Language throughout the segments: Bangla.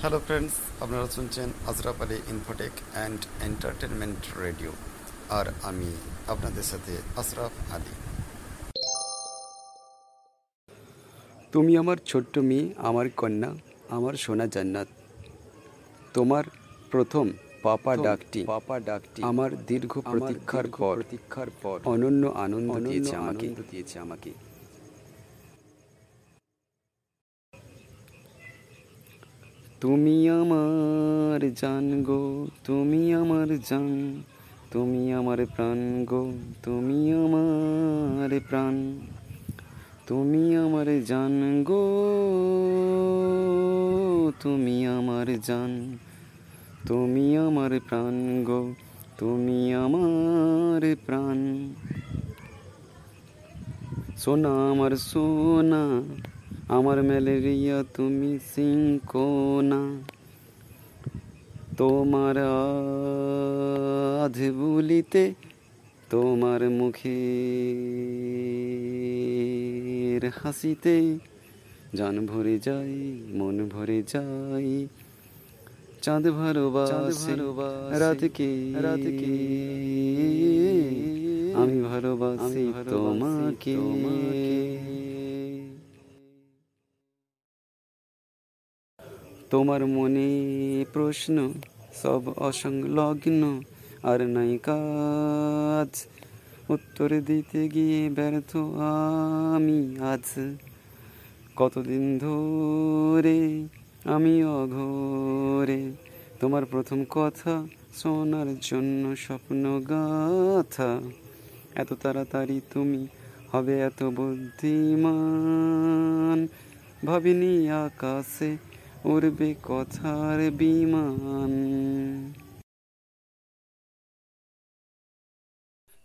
হ্যালো ফ্রেন্ডস আপনারা শুনছেন Azraf Ali infotech and entertainment radio আর আমি আপনাদের সাথে আশরাফ আলী। তুমি আমার ছোট্ট মেয়ে আমার কন্যা আমার সোনা জান্নাত। তোমার প্রথম পাপা ডাকটি। পাপা ডাকটি। আমার দীর্ঘ প্রতীক্ষার পর। প্রতীক্ষার পর। অনন্য আনন্দ দিয়েছে আমাকে। দিয়েছে আমাকে। তুমি আমার জান গো, তুমি আমার জান, তুমি আমার প্রাণ গো, তুমি আমার প্রাণ, তুমি আমার জান গো, তুমি আমার জান, তুমি আমার প্রাণ গো, তুমি আমার প্রাণ। সোনা আমার সোনা আমার ম্যালেরিয়া তুমি সিংকোনা তোমার আধ বুলিতে তোমার মুখের হাসিতে জান ভরে যাই মন ভরে যাই। চাঁদ ভালোবাসে রাতকে রাতকে আমি ভালোবাসি তোমাকে। তোমার মনে প্রশ্ন, সব অসংলগ্ন আর নাই কাজ। উত্তর দিতে গিয়ে ব্যর্থ আমি আজ। কতদিন ধরে আমি অঘরে? তোমার প্রথম কথা শোনার জন্য স্বপ্ন গাথা। এত তাড়াতাড়ি তুমি হবে এত বুদ্ধিমান। ভাবিনি আকাশে উড়বে কথার বিমান।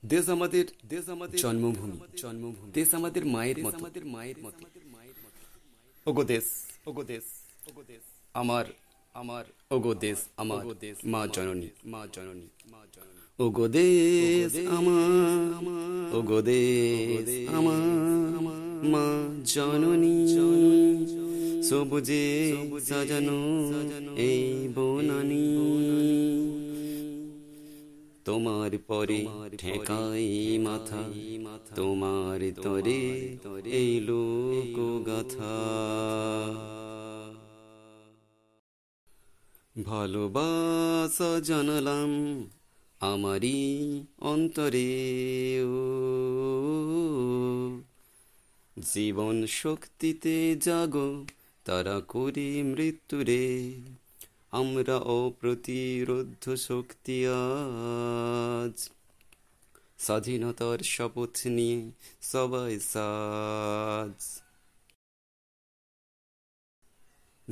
দেশ আমাদের দেশ আমাদের জন্মভূমি। জন্মভূমি। দেশ আমাদের মায়ের মতো। আমাদের মায়ের মতো। ওগো দেশ। ওগো দেশ। ওগো দেশ আমার আমার ওগো দেশ আমার দেশ মা জননী। মা জননী মা জননী। ওগো দেশ আমার ওগো দেশ আমার মা জননী। সবুজে সাজানো এই বনানি। তোমার পরে ঠেকাই মাথা, তোমার তরে এই লোক গাথা ভালোবাসা জানালাম আমারই অন্তরে জীবন শক্তিতে জাগো তারা করি মৃত্যুরে আমরা অপ্রতিরোধ শক্তি আজ। স্বাধীনতার শপথ নিয়ে সবাই সাজ।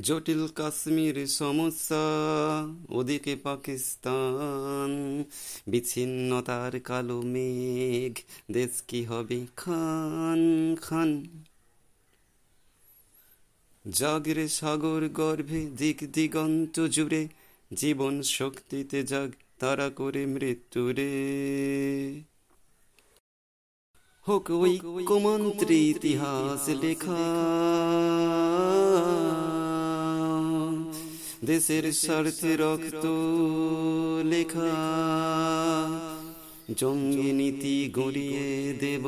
জটিল কাশ্মীর সমস্যা, ওদিকে পাকিস্তান। বিচ্ছিন্নতার কালো মেঘ, দেশ কি হবে খান খান। জাগরে সাগর গর্ভে দিক দিগন্ত জুড়ে, জীবন শক্তিতে জাগ তারা করে মৃত্যুরে হোক ওই কুমন্ত্রী ইতিহাস লেখা, দেশের স্বার্থে রক্ত লেখা, জঙ্গি নীতি গড়িয়ে দেব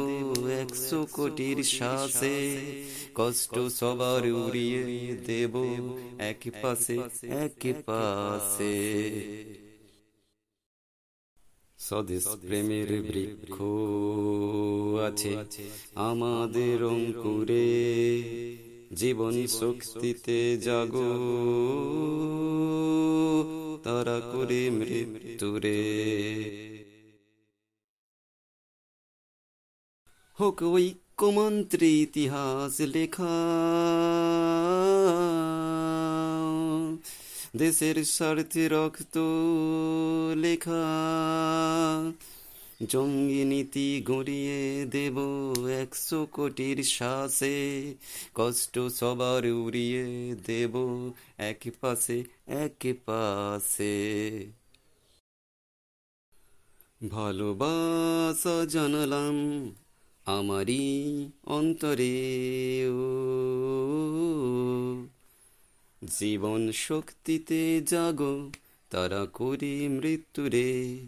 একশো কোটির শ্বাসে কষ্ট সবার উড়িয়ে দেব এক পাশে এক পাশে। স্বদেশ প্রেমের বৃক্ষ আছে আমাদের অঙ্কুরে। জীবন শক্তিতে জাগো, তারা করে মৃত্যুরে। হোক ঐক্যমন্ত্রী ইতিহাস লেখা। দেশের স্বার্থে রক্ত লেখা। জঙ্গি নীতি গড়িয়ে দেব একশো কোটির শ্বাসে কষ্ট সবার উড়িয়ে দেব এক পাশে এক পাশে। ভালোবাসা জানালাম আমারই অন্তরে জীবন শক্তিতে জাগো, তারা করি মৃত্যুরে।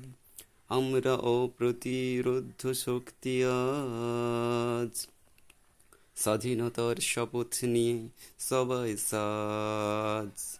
আমরা অপ্রতিরোধ শক্তি আজ। স্বাধীনতার শপথ নিয়ে সবাই সাজ।